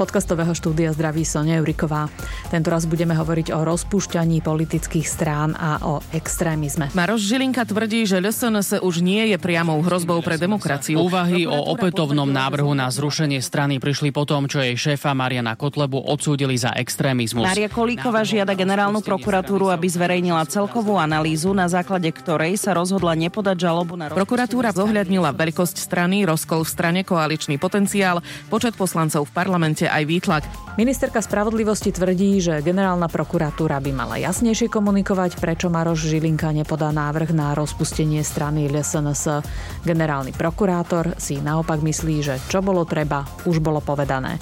podcastového štúdia zdraví Sonia Juriková. Tento raz budeme hovoriť o rozpúšťaní politických strán a o extrémizme. Maroš Žilinka tvrdí, že LSNS už nie je priamou hrozbou pre demokraciu. Úvahy o opätovnom návrhu na zrušenie strany prišli po tom, čo jej šéfa Mariana Kotlebu odsúdili za extrémizmus. Maria Kolíková žiada generálnu prokuratúru, aby zverejnila celkovú analýzu, na základe ktorej sa rozhodla nepodať žalobu na Prokuratúra zohľadnila veľkosť strany, rozkol v strane, koaličný potenciál, počet poslancov v parlamente aj výtlak. Ministerka spravodlivosti tvrdí, že generálna prokuratúra by mala jasnejšie komunikovať, prečo Maroš Žilinka nepodá návrh na rozpustenie strany LSNS. Generálny prokurátor si naopak myslí, že čo bolo treba, už bolo povedané.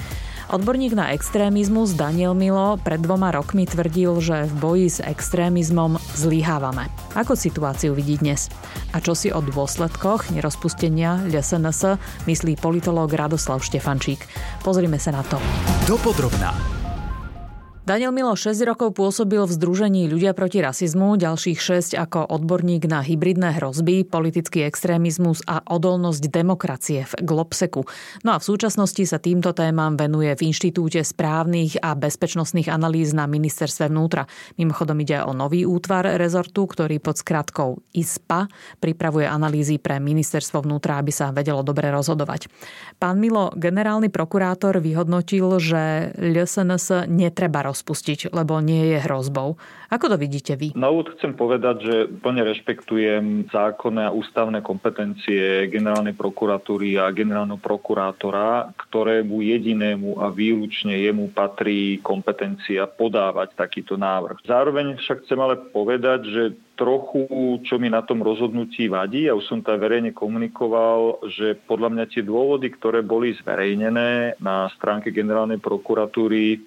Odborník na extrémizmus Daniel Milo pred dvoma rokmi tvrdil, že v boji s extrémizmom zlyhávame. Ako situáciu vidí dnes? A čo si o dôsledkoch nerozpustenia LSNS myslí politológ Radoslav Štefančík? Pozrime sa na to. Dopodrobná. Daniel Milo 6 rokov pôsobil v Združení ľudia proti rasizmu, ďalších 6 ako odborník na hybridné hrozby, politický extrémizmus a odolnosť demokracie v Globseku. No a v súčasnosti sa týmto témam venuje v Inštitúte správnych a bezpečnostných analýz na ministerstve vnútra. Mimochodom ide o nový útvar rezortu, ktorý pod skratkou ISPA pripravuje analýzy pre ministerstvo vnútra, aby sa vedelo dobre rozhodovať. Pán Milo, generálny prokurátor vyhodnotil, že LSNS netreba roz rozpustiť, lebo nie je hrozbou. Ako to vidíte vy? Na úvod chcem povedať, že plne rešpektujem zákonné a ústavné kompetencie generálnej prokuratúry a generálneho prokurátora, ktorému jedinému a výlučne jemu patrí kompetencia podávať takýto návrh. Zároveň však chcem ale povedať, že trochu, čo mi na tom rozhodnutí vadí, a už som to verejne komunikoval, že podľa mňa tie dôvody, ktoré boli zverejnené na stránke generálnej prokuratúry,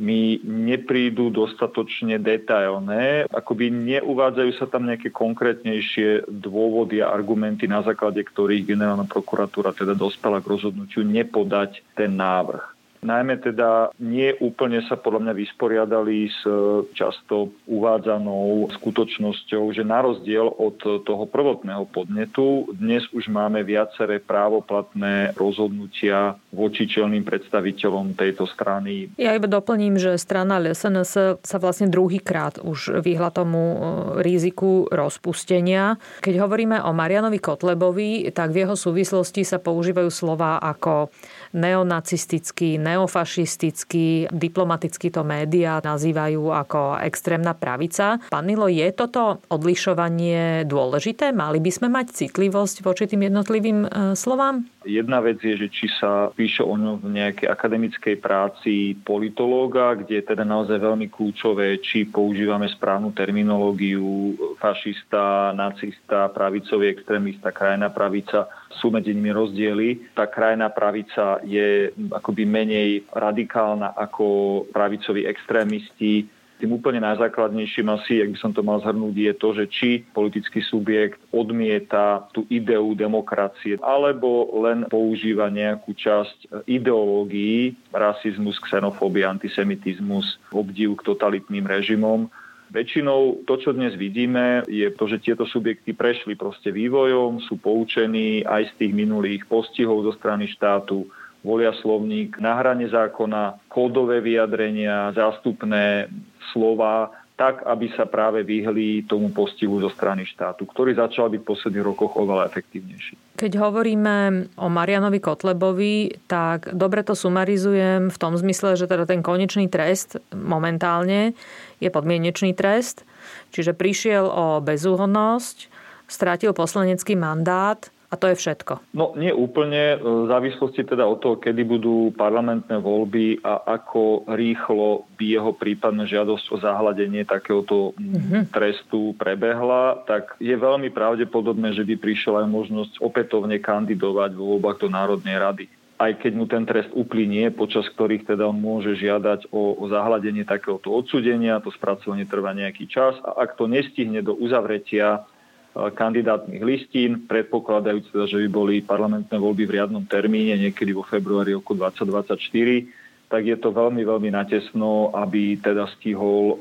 mi neprídu dostatočne detailné. Akoby neuvádzajú sa tam nejaké konkrétnejšie dôvody a argumenty, na základe ktorých generálna prokuratúra teda dospela k rozhodnutiu nepodať ten návrh. Najmä teda nie úplne sa podľa mňa vysporiadali s e, často uvádzanou skutočnosťou, že na rozdiel od toho prvotného podnetu dnes už máme viaceré právoplatné rozhodnutia voči čelným predstaviteľom tejto strany. Ja iba doplním, že strana SNS sa vlastne druhýkrát už vyhla tomu e, riziku rozpustenia. Keď hovoríme o Marianovi Kotlebovi, tak v jeho súvislosti sa používajú slova ako neonacistický, neofašistický, diplomaticky to médiá nazývajú ako extrémna pravica. Pán je toto odlišovanie dôležité? Mali by sme mať citlivosť voči tým jednotlivým e, slovám? Jedna vec je, že či sa píše o ňom v nejakej akademickej práci politológa, kde je teda naozaj veľmi kľúčové, či používame správnu terminológiu fašista, nacista, pravicový extrémista, krajná pravica sú medzi nimi rozdiely. Tá krajná pravica je akoby menej radikálna ako pravicoví extrémisti. Tým úplne najzákladnejším asi, ak by som to mal zhrnúť, je to, že či politický subjekt odmieta tú ideu demokracie, alebo len používa nejakú časť ideológií, rasizmus, xenofóbia, antisemitizmus, obdiv k totalitným režimom Väčšinou to, čo dnes vidíme, je to, že tieto subjekty prešli proste vývojom, sú poučení aj z tých minulých postihov zo strany štátu, volia slovník na hrane zákona, kódové vyjadrenia, zástupné slova, tak, aby sa práve vyhli tomu postihu zo strany štátu, ktorý začal byť v posledných rokoch oveľa efektívnejší. Keď hovoríme o Marianovi Kotlebovi, tak dobre to sumarizujem v tom zmysle, že teda ten konečný trest momentálne je podmienečný trest, čiže prišiel o bezúhodnosť, strátil poslanecký mandát, a to je všetko. No nie úplne, v závislosti teda od toho, kedy budú parlamentné voľby a ako rýchlo by jeho prípadná žiadosť o zahľadenie takéhoto mm-hmm. trestu prebehla, tak je veľmi pravdepodobné, že by prišla aj možnosť opätovne kandidovať vo voľbách do Národnej rady aj keď mu ten trest uplynie, počas ktorých teda on môže žiadať o, o zahľadenie takéhoto odsudenia, to spracovanie trvá nejaký čas a ak to nestihne do uzavretia kandidátnych listín, predpokladajúc teda, že by boli parlamentné voľby v riadnom termíne niekedy vo februári roku 2024, tak je to veľmi, veľmi natesno, aby teda stihol uh,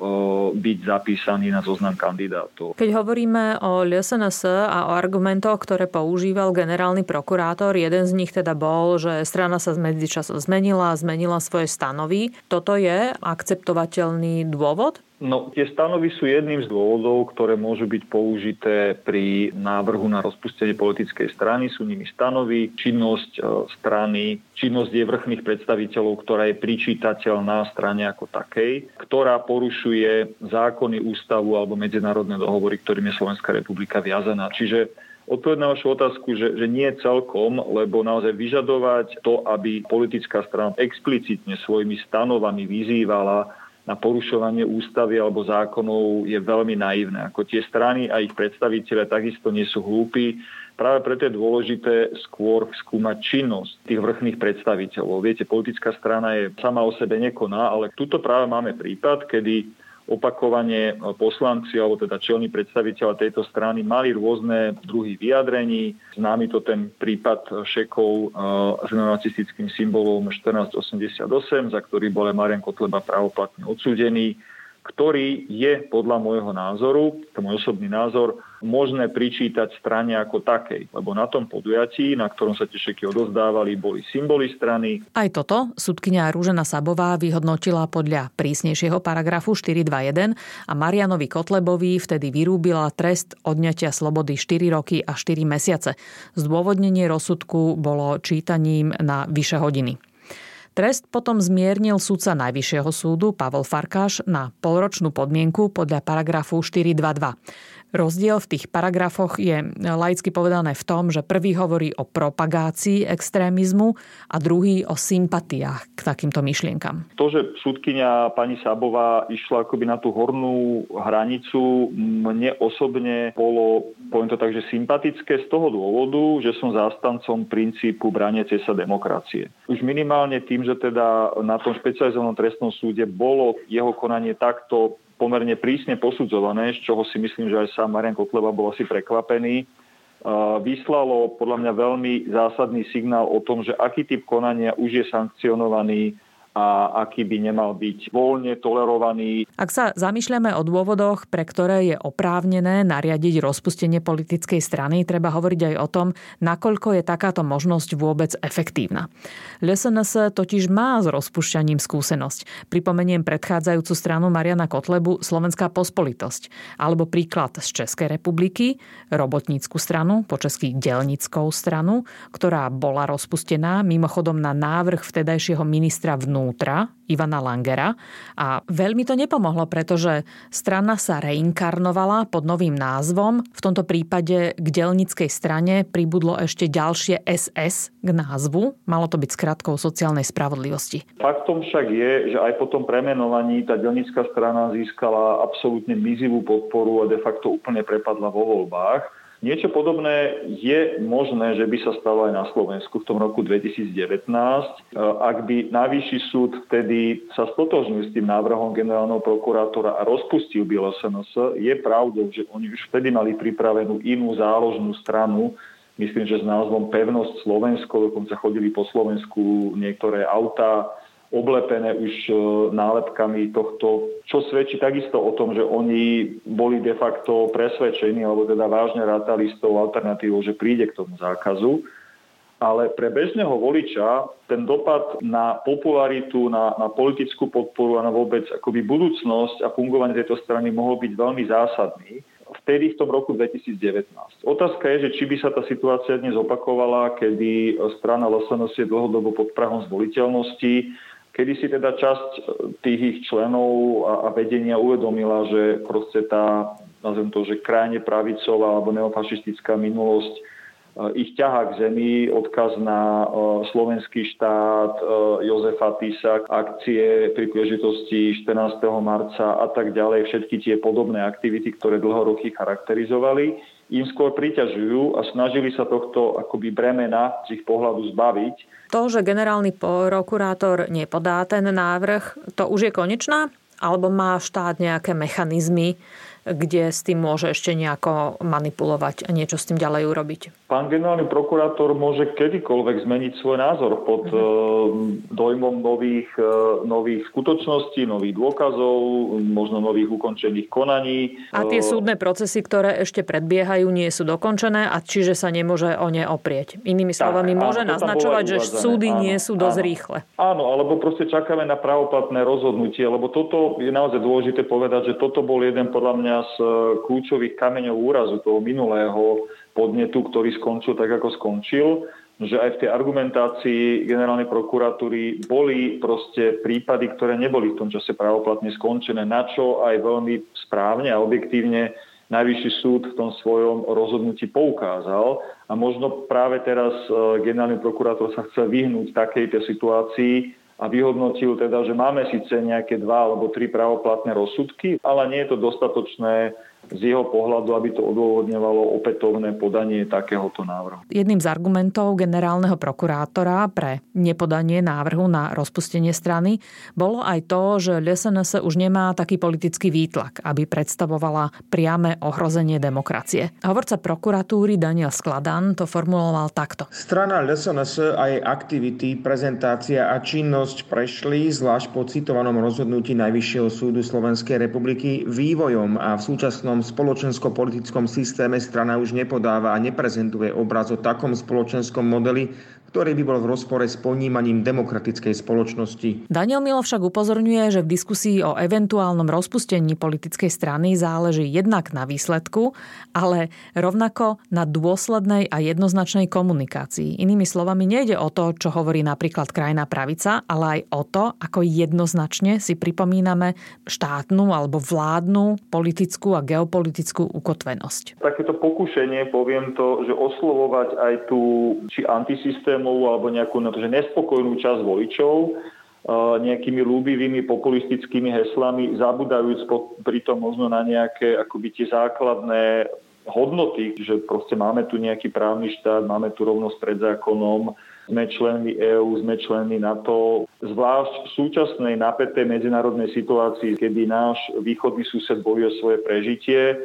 byť zapísaný na zoznam kandidátov. Keď hovoríme o LSNS a o argumentoch, ktoré používal generálny prokurátor, jeden z nich teda bol, že strana sa medzičasom zmenila, zmenila svoje stanovy. Toto je akceptovateľný dôvod? No, tie stanovy sú jedným z dôvodov, ktoré môžu byť použité pri návrhu na rozpustenie politickej strany. Sú nimi stanovy, činnosť e, strany, činnosť je vrchných predstaviteľov, ktorá je pričítateľná strane ako takej, ktorá porušuje zákony, ústavu alebo medzinárodné dohovory, ktorým je Slovenská republika viazaná. Čiže Odpoveď na vašu otázku, že, že nie celkom, lebo naozaj vyžadovať to, aby politická strana explicitne svojimi stanovami vyzývala na porušovanie ústavy alebo zákonov je veľmi naivné. Ako tie strany a ich predstaviteľe takisto nie sú hlúpi. Práve preto je dôležité skôr skúmať činnosť tých vrchných predstaviteľov. Viete, politická strana je sama o sebe nekoná, ale tuto práve máme prípad, kedy opakovane poslanci alebo teda čelní predstaviteľa tejto strany mali rôzne druhy vyjadrení. Známy to ten prípad šekov s nacistickým symbolom 1488, za ktorý bol Marian Kotleba pravoplatne odsúdený ktorý je podľa môjho názoru, to môj osobný názor, možné pričítať strane ako takej. Lebo na tom podujatí, na ktorom sa tie šeky odozdávali, boli symboly strany. Aj toto sudkynia Rúžena Sabová vyhodnotila podľa prísnejšieho paragrafu 421 a Marianovi Kotlebovi vtedy vyrúbila trest odňatia slobody 4 roky a 4 mesiace. Zdôvodnenie rozsudku bolo čítaním na vyše hodiny. Trest potom zmiernil sudca Najvyššieho súdu Pavel Farkáš na polročnú podmienku podľa paragrafu 422. Rozdiel v tých paragrafoch je laicky povedané v tom, že prvý hovorí o propagácii extrémizmu a druhý o sympatiách k takýmto myšlienkam. To, že súdkynia pani Sábová išla akoby na tú hornú hranicu, mne osobne bolo, poviem to tak, že sympatické z toho dôvodu, že som zástancom princípu braniacej sa demokracie. Už minimálne tým, že teda na tom špecializovanom trestnom súde bolo jeho konanie takto pomerne prísne posudzované, z čoho si myslím, že aj sám Marian Kotleba bol asi prekvapený, vyslalo podľa mňa veľmi zásadný signál o tom, že aký typ konania už je sankcionovaný a aký by nemal byť voľne tolerovaný. Ak sa zamýšľame o dôvodoch, pre ktoré je oprávnené nariadiť rozpustenie politickej strany, treba hovoriť aj o tom, nakoľko je takáto možnosť vôbec efektívna. LSNS totiž má s rozpušťaním skúsenosť. Pripomeniem predchádzajúcu stranu Mariana Kotlebu Slovenská pospolitosť, alebo príklad z Českej republiky, robotnícku stranu, po česky delnickou stranu, ktorá bola rozpustená mimochodom na návrh vtedajšieho ministra vnútra vnútra Ivana Langera a veľmi to nepomohlo, pretože strana sa reinkarnovala pod novým názvom. V tomto prípade k delnickej strane pribudlo ešte ďalšie SS k názvu. Malo to byť skratkou sociálnej spravodlivosti. Faktom však je, že aj po tom premenovaní tá delnická strana získala absolútne mizivú podporu a de facto úplne prepadla vo voľbách. Niečo podobné je možné, že by sa stalo aj na Slovensku v tom roku 2019, ak by Najvyšší súd vtedy sa stotožnil s tým návrhom generálneho prokurátora a rozpustil by LSNS. Je pravdou, že oni už vtedy mali pripravenú inú záložnú stranu, myslím, že s názvom Pevnosť Slovensko, dokonca chodili po Slovensku niektoré autá, oblepené už e, nálepkami tohto, čo svedčí takisto o tom, že oni boli de facto presvedčení, alebo teda vážne rátali s tou alternatívou, že príde k tomu zákazu. Ale pre bežného voliča ten dopad na popularitu, na, na politickú podporu a na vôbec akoby budúcnosť a fungovanie tejto strany mohol byť veľmi zásadný vtedy v tom roku 2019. Otázka je, že či by sa tá situácia dnes opakovala, kedy strana LSNS je dlhodobo pod prahom zvoliteľnosti, kedy si teda časť e, tých ich členov a, a vedenia uvedomila, že proste tá, nazvem to, že krajne pravicová alebo neofašistická minulosť e, ich ťaha k zemi, odkaz na e, slovenský štát, Jozefa Tisak, akcie pri príležitosti 14. marca a tak ďalej, všetky tie podobné aktivity, ktoré dlho roky charakterizovali, im skôr priťažujú a snažili sa tohto akoby bremena z ich pohľadu zbaviť to, že generálny prokurátor nepodá ten návrh, to už je konečná? Alebo má štát nejaké mechanizmy, kde s tým môže ešte nejako manipulovať a niečo s tým ďalej urobiť. Pán generálny prokurátor môže kedykoľvek zmeniť svoj názor pod mm-hmm. dojmom nových, e, nových skutočností, nových dôkazov, možno nových ukončených konaní. A tie súdne procesy, ktoré ešte predbiehajú, nie sú dokončené a čiže sa nemôže o ne oprieť. Inými slovami, tak, môže áno, naznačovať, že súdy áno, nie sú dosť áno, rýchle. Áno, alebo proste čakáme na pravoplatné rozhodnutie, lebo toto je naozaj dôležité povedať, že toto bol jeden podľa mňa z kľúčových kameňov úrazu toho minulého podnetu, ktorý skončil tak, ako skončil že aj v tej argumentácii generálnej prokuratúry boli proste prípady, ktoré neboli v tom čase pravoplatne skončené, na čo aj veľmi správne a objektívne Najvyšší súd v tom svojom rozhodnutí poukázal. A možno práve teraz e, generálny prokurátor sa chce vyhnúť takejto situácii a vyhodnotil teda, že máme síce nejaké dva alebo tri pravoplatné rozsudky, ale nie je to dostatočné z jeho pohľadu, aby to odôvodňovalo opätovné podanie takéhoto návrhu. Jedným z argumentov generálneho prokurátora pre nepodanie návrhu na rozpustenie strany bolo aj to, že LSNS už nemá taký politický výtlak, aby predstavovala priame ohrozenie demokracie. Hovorca prokuratúry Daniel Skladan to formuloval takto. Strana LSNS a jej aktivity, prezentácia a činnosť prešli, zvlášť po citovanom rozhodnutí Najvyššieho súdu Slovenskej republiky, vývojom a v súčasnosti súčasnom spoločensko-politickom systéme strana už nepodáva a neprezentuje obraz o takom spoločenskom modeli, ktorý by bol v rozpore s ponímaním demokratickej spoločnosti. Daniel Milo však upozorňuje, že v diskusii o eventuálnom rozpustení politickej strany záleží jednak na výsledku, ale rovnako na dôslednej a jednoznačnej komunikácii. Inými slovami, nejde o to, čo hovorí napríklad krajná pravica, ale aj o to, ako jednoznačne si pripomíname štátnu alebo vládnu politickú a geopolitickú ukotvenosť. Takéto pokušenie, poviem to, že oslovovať aj tú či antisystém systémovú alebo nejakú na to, že nespokojnú časť voličov nejakými ľúbivými populistickými heslami, zabudajúc pritom možno na nejaké akoby tie základné hodnoty, že proste máme tu nejaký právny štát, máme tu rovnosť pred zákonom, sme členmi EÚ, sme členmi NATO. Zvlášť v súčasnej napätej medzinárodnej situácii, kedy náš východný sused bojuje svoje prežitie,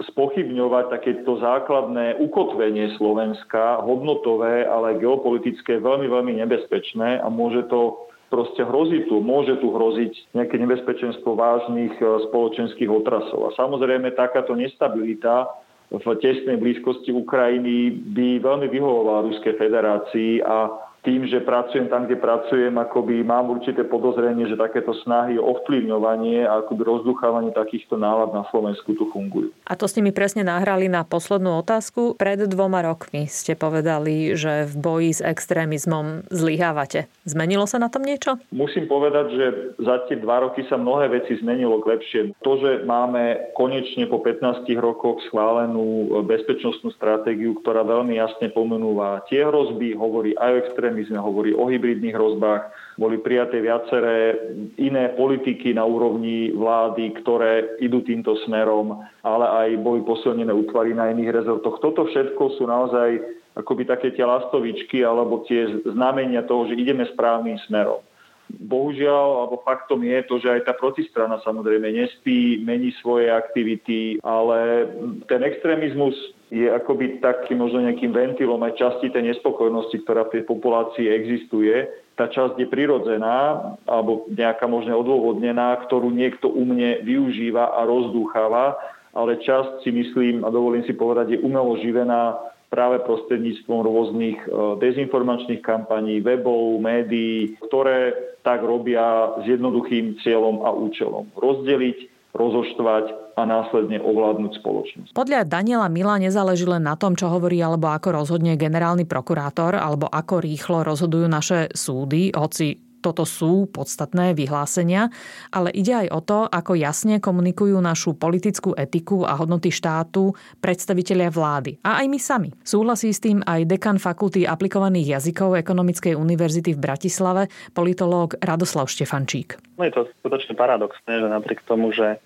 spochybňovať takéto základné ukotvenie Slovenska, hodnotové, ale geopolitické, veľmi, veľmi nebezpečné a môže to proste hrozí tu, môže tu hroziť nejaké nebezpečenstvo vážnych e, spoločenských otrasov. A samozrejme takáto nestabilita v tesnej blízkosti Ukrajiny by veľmi vyhovovala Ruskej federácii a tým, že pracujem tam, kde pracujem, akoby mám určité podozrenie, že takéto snahy o ovplyvňovanie a akoby rozduchávanie takýchto nálad na Slovensku tu fungujú. A to ste mi presne nahrali na poslednú otázku. Pred dvoma rokmi ste povedali, že v boji s extrémizmom zlyhávate. Zmenilo sa na tom niečo? Musím povedať, že za tie dva roky sa mnohé veci zmenilo k lepšiemu. To, že máme konečne po 15 rokoch schválenú bezpečnostnú stratégiu, ktorá veľmi jasne pomenúva tie hrozby, hovorí aj o extrémizmu, sme hovorí o hybridných hrozbách, boli prijaté viaceré iné politiky na úrovni vlády, ktoré idú týmto smerom, ale aj boli posilnené útvary na iných rezortoch. Toto všetko sú naozaj akoby také tie lastovičky alebo tie znamenia toho, že ideme správnym smerom. Bohužiaľ, alebo faktom je to, že aj tá protistrana samozrejme nespí, mení svoje aktivity, ale ten extrémizmus je akoby takým možno nejakým ventilom aj časti tej nespokojnosti, ktorá v tej populácii existuje. Tá časť je prirodzená alebo nejaká možno odôvodnená, ktorú niekto u mne využíva a rozdúcháva, ale časť si myslím a dovolím si povedať, je umelo živená práve prostredníctvom rôznych e, dezinformačných kampaní, webov, médií, ktoré tak robia s jednoduchým cieľom a účelom. Rozdeliť, rozoštvať a následne ovládnuť spoločnosť. Podľa Daniela Mila nezáleží len na tom, čo hovorí alebo ako rozhodne generálny prokurátor alebo ako rýchlo rozhodujú naše súdy, hoci toto sú podstatné vyhlásenia, ale ide aj o to, ako jasne komunikujú našu politickú etiku a hodnoty štátu predstavitelia vlády. A aj my sami. Súhlasí s tým aj dekan Fakulty aplikovaných jazykov Ekonomickej univerzity v Bratislave, politológ Radoslav Štefančík. No je to skutočne paradoxné, že napriek tomu, že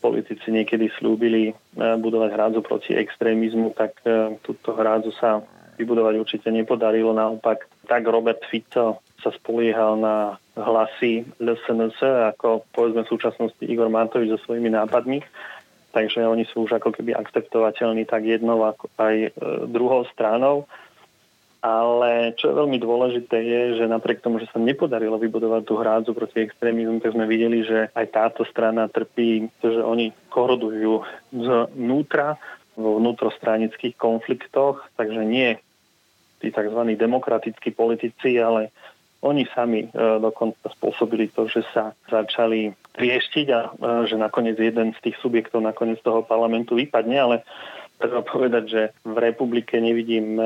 politici niekedy slúbili e, budovať hrádzu proti extrémizmu, tak e, túto hrádzu sa vybudovať určite nepodarilo. Naopak, tak Robert Fico sa spoliehal na hlasy LSNS, ako povedzme v súčasnosti Igor Matovič so svojimi nápadmi, takže oni sú už ako keby akceptovateľní tak jednou ako aj e, druhou stranou. Ale čo je veľmi dôležité je, že napriek tomu, že sa nepodarilo vybudovať tú hrádzu proti extrémizmu, tak sme videli, že aj táto strana trpí, že oni korodujú znútra vo vnútrostranických konfliktoch, takže nie tí tzv. demokratickí politici, ale oni sami e, dokonca spôsobili to, že sa začali trieštiť a e, že nakoniec jeden z tých subjektov nakoniec toho parlamentu vypadne, ale treba povedať, že v republike nevidím e,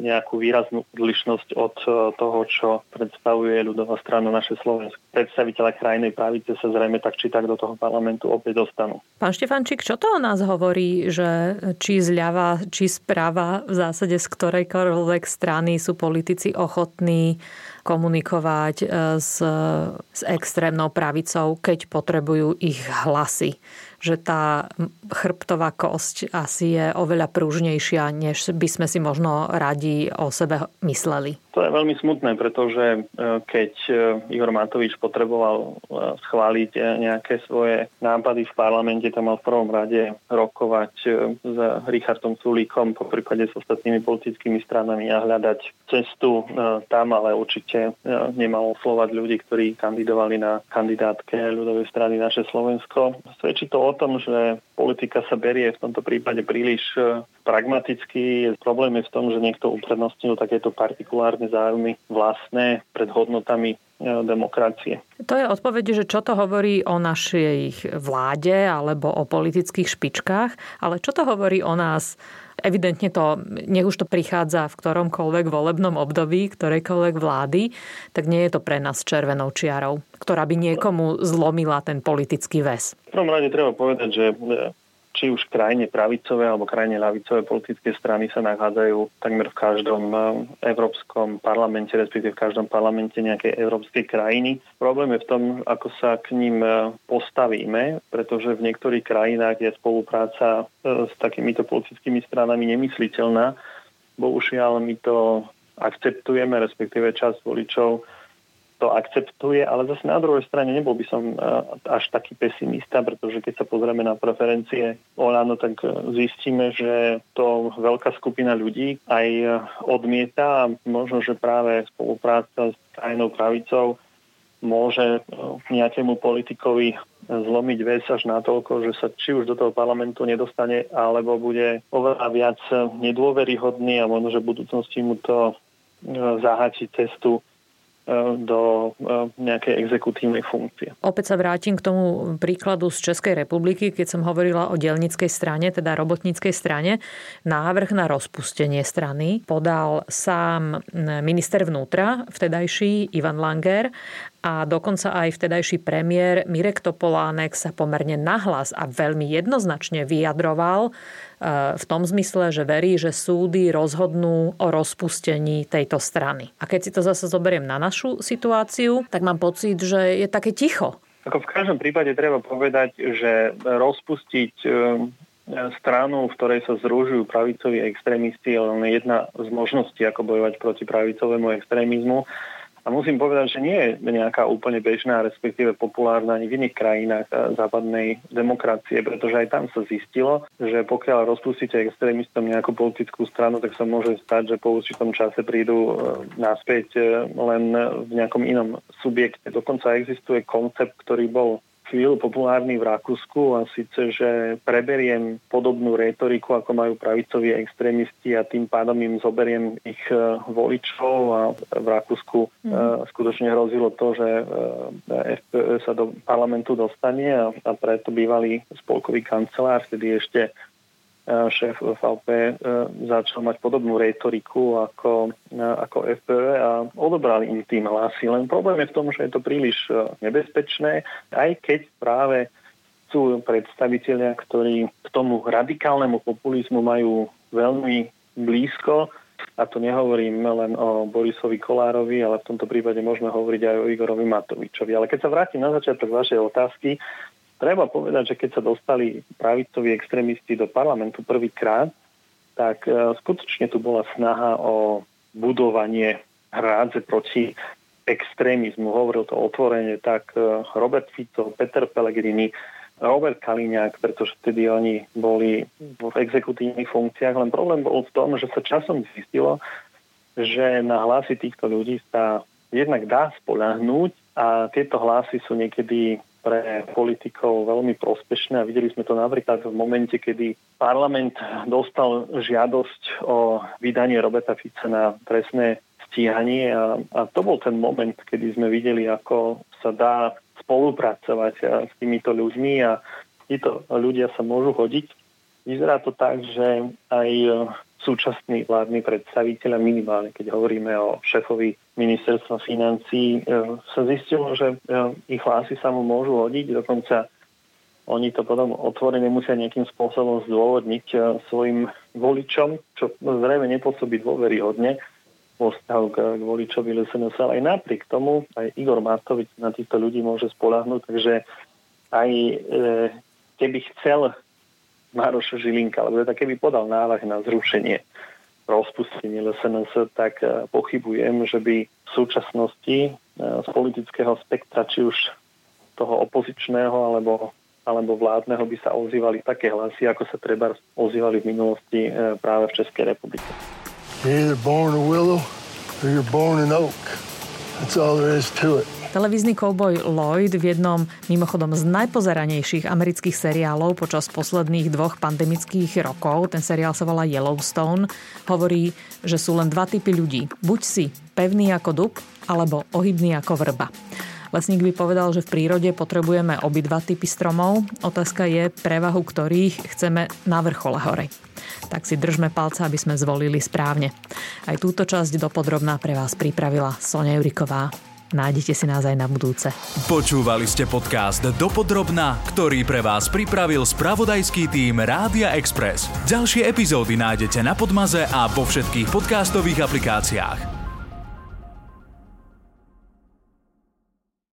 nejakú výraznú odlišnosť od e, toho, čo predstavuje ľudová strana naše Slovensko. Predstaviteľa krajnej pravice sa zrejme tak či tak do toho parlamentu opäť dostanú. Pán Štefančík, čo to o nás hovorí, že či zľava, či správa v zásade z ktorejkoľvek strany sú politici ochotní komunikovať e, s, s extrémnou pravicou, keď potrebujú ich hlasy že tá chrbtová kosť asi je oveľa pružnejšia, než by sme si možno radi o sebe mysleli. To je veľmi smutné, pretože e, keď e, Igor Matovič potreboval e, schváliť nejaké svoje nápady v parlamente, tam mal v prvom rade rokovať s Richardom Sulíkom, po prípade s ostatnými politickými stranami a hľadať cestu tam, ale určite nemal oslovať ľudí, ktorí kandidovali na kandidátke ľudovej strany naše Slovensko. Svedčí to o tom, že politika sa berie v tomto prípade príliš pragmaticky. Problém je v tom, že niekto uprednostnil takéto partikulárne záujmy vlastné pred hodnotami e, demokracie. To je odpoveď, že čo to hovorí o našej vláde alebo o politických špičkách, ale čo to hovorí o nás evidentne to, nech už to prichádza v ktoromkoľvek volebnom období, ktorejkoľvek vlády, tak nie je to pre nás červenou čiarou, ktorá by niekomu zlomila ten politický väz. V prvom rade treba povedať, že či už krajine pravicové alebo krajine ľavicové politické strany sa nachádzajú takmer v každom eh, európskom parlamente, respektíve v každom parlamente nejakej európskej krajiny. Problém je v tom, ako sa k ním eh, postavíme, pretože v niektorých krajinách je spolupráca eh, s takýmito politickými stranami nemysliteľná. Bohužiaľ my to akceptujeme, respektíve časť voličov to akceptuje, ale zase na druhej strane nebol by som e, až taký pesimista, pretože keď sa pozrieme na preferencie Olano, tak e, zistíme, že to veľká skupina ľudí aj e, odmieta a možno, že práve spolupráca s krajnou pravicou môže nejakému politikovi zlomiť vec až natoľko, že sa či už do toho parlamentu nedostane, alebo bude oveľa viac nedôveryhodný a možno, že v budúcnosti mu to zaháči cestu do e, nejakej exekutívnej funkcie. Opäť sa vrátim k tomu príkladu z Českej republiky, keď som hovorila o delnickej strane, teda robotníckej strane. Návrh na rozpustenie strany podal sám minister vnútra, vtedajší Ivan Langer a dokonca aj vtedajší premiér Mirek Topolánek sa pomerne nahlas a veľmi jednoznačne vyjadroval e, v tom zmysle, že verí, že súdy rozhodnú o rozpustení tejto strany. A keď si to zase zoberiem na našu situáciu, tak mám pocit, že je také ticho. Ako v každom prípade treba povedať, že rozpustiť e, stranu, v ktorej sa združujú pravicoví extrémisti, je len jedna z možností, ako bojovať proti pravicovému extrémizmu. A musím povedať, že nie je nejaká úplne bežná, respektíve populárna ani v iných krajinách eh, západnej demokracie, pretože aj tam sa zistilo, že pokiaľ rozpustíte extrémistom nejakú politickú stranu, tak sa môže stať, že po určitom čase prídu eh, naspäť eh, len v nejakom inom subjekte. Dokonca existuje koncept, ktorý bol chvíľu populárny v Rakúsku a síce, že preberiem podobnú retoriku, ako majú pravicoví extrémisti a tým pádom im zoberiem ich e, voličov a v Rakúsku mm. skutočne hrozilo to, že FPÖ sa do parlamentu dostane a, a preto bývalý spolkový kancelár, vtedy ešte šéf VP e, začal mať podobnú retoriku ako, e, ako FPV a odobrali im tým hlasy. Len problém je v tom, že je to príliš nebezpečné, aj keď práve sú predstavitelia, ktorí k tomu radikálnemu populizmu majú veľmi blízko, a to nehovorím len o Borisovi Kolárovi, ale v tomto prípade môžeme hovoriť aj o Igorovi Matovičovi. Ale keď sa vrátim na začiatok vašej otázky, Treba povedať, že keď sa dostali pravicoví extrémisti do parlamentu prvýkrát, tak e, skutočne tu bola snaha o budovanie hrádze proti extrémizmu. Hovoril to otvorene tak e, Robert Fico, Peter Pellegrini, Robert Kaliňák, pretože vtedy oni boli v exekutívnych funkciách, len problém bol v tom, že sa časom zistilo, že na hlasy týchto ľudí sa jednak dá spolahnúť a tieto hlasy sú niekedy pre politikov veľmi prospešné a videli sme to napríklad v momente, kedy parlament dostal žiadosť o vydanie Roberta Fica na trestné stíhanie a, a to bol ten moment, kedy sme videli, ako sa dá spolupracovať s týmito ľuďmi a títo ľudia sa môžu hodiť. Vyzerá to tak, že aj súčasní vládni predstaviteľa minimálne, keď hovoríme o šéfovi ministerstva financí, e, sa zistilo, že e, ich hlasy sa mu môžu hodiť, dokonca oni to potom otvorene musia nejakým spôsobom zdôvodniť e, svojim voličom, čo zrejme nepôsobí dôveryhodne vo vzťahu k, k voličovi LSNS, ale aj napriek tomu aj Igor Matovič na týchto ľudí môže spolahnuť, takže aj e, keby chcel Mároš Žilinka, alebo teda keby podal návrh na zrušenie rozpustenie LSNS, tak e, pochybujem, že by v súčasnosti e, z politického spektra, či už toho opozičného alebo, alebo vládneho by sa ozývali také hlasy, ako sa treba ozývali v minulosti e, práve v Českej republike. You're born a willow or you're born an oak. That's all there is to it. Televízny kouboj Lloyd v jednom mimochodom z najpozeranejších amerických seriálov počas posledných dvoch pandemických rokov, ten seriál sa volá Yellowstone, hovorí, že sú len dva typy ľudí. Buď si pevný ako dub, alebo ohybný ako vrba. Lesník by povedal, že v prírode potrebujeme obidva typy stromov. Otázka je, prevahu ktorých chceme na vrchole hory. Tak si držme palce, aby sme zvolili správne. Aj túto časť dopodrobná pre vás pripravila Sonia Juriková. Nájdete si nás aj na budúce. Počúvali ste podcast Dopodrobna, ktorý pre vás pripravil spravodajský tým Rádia Express. Ďalšie epizódy nájdete na Podmaze a vo všetkých podcastových aplikáciách.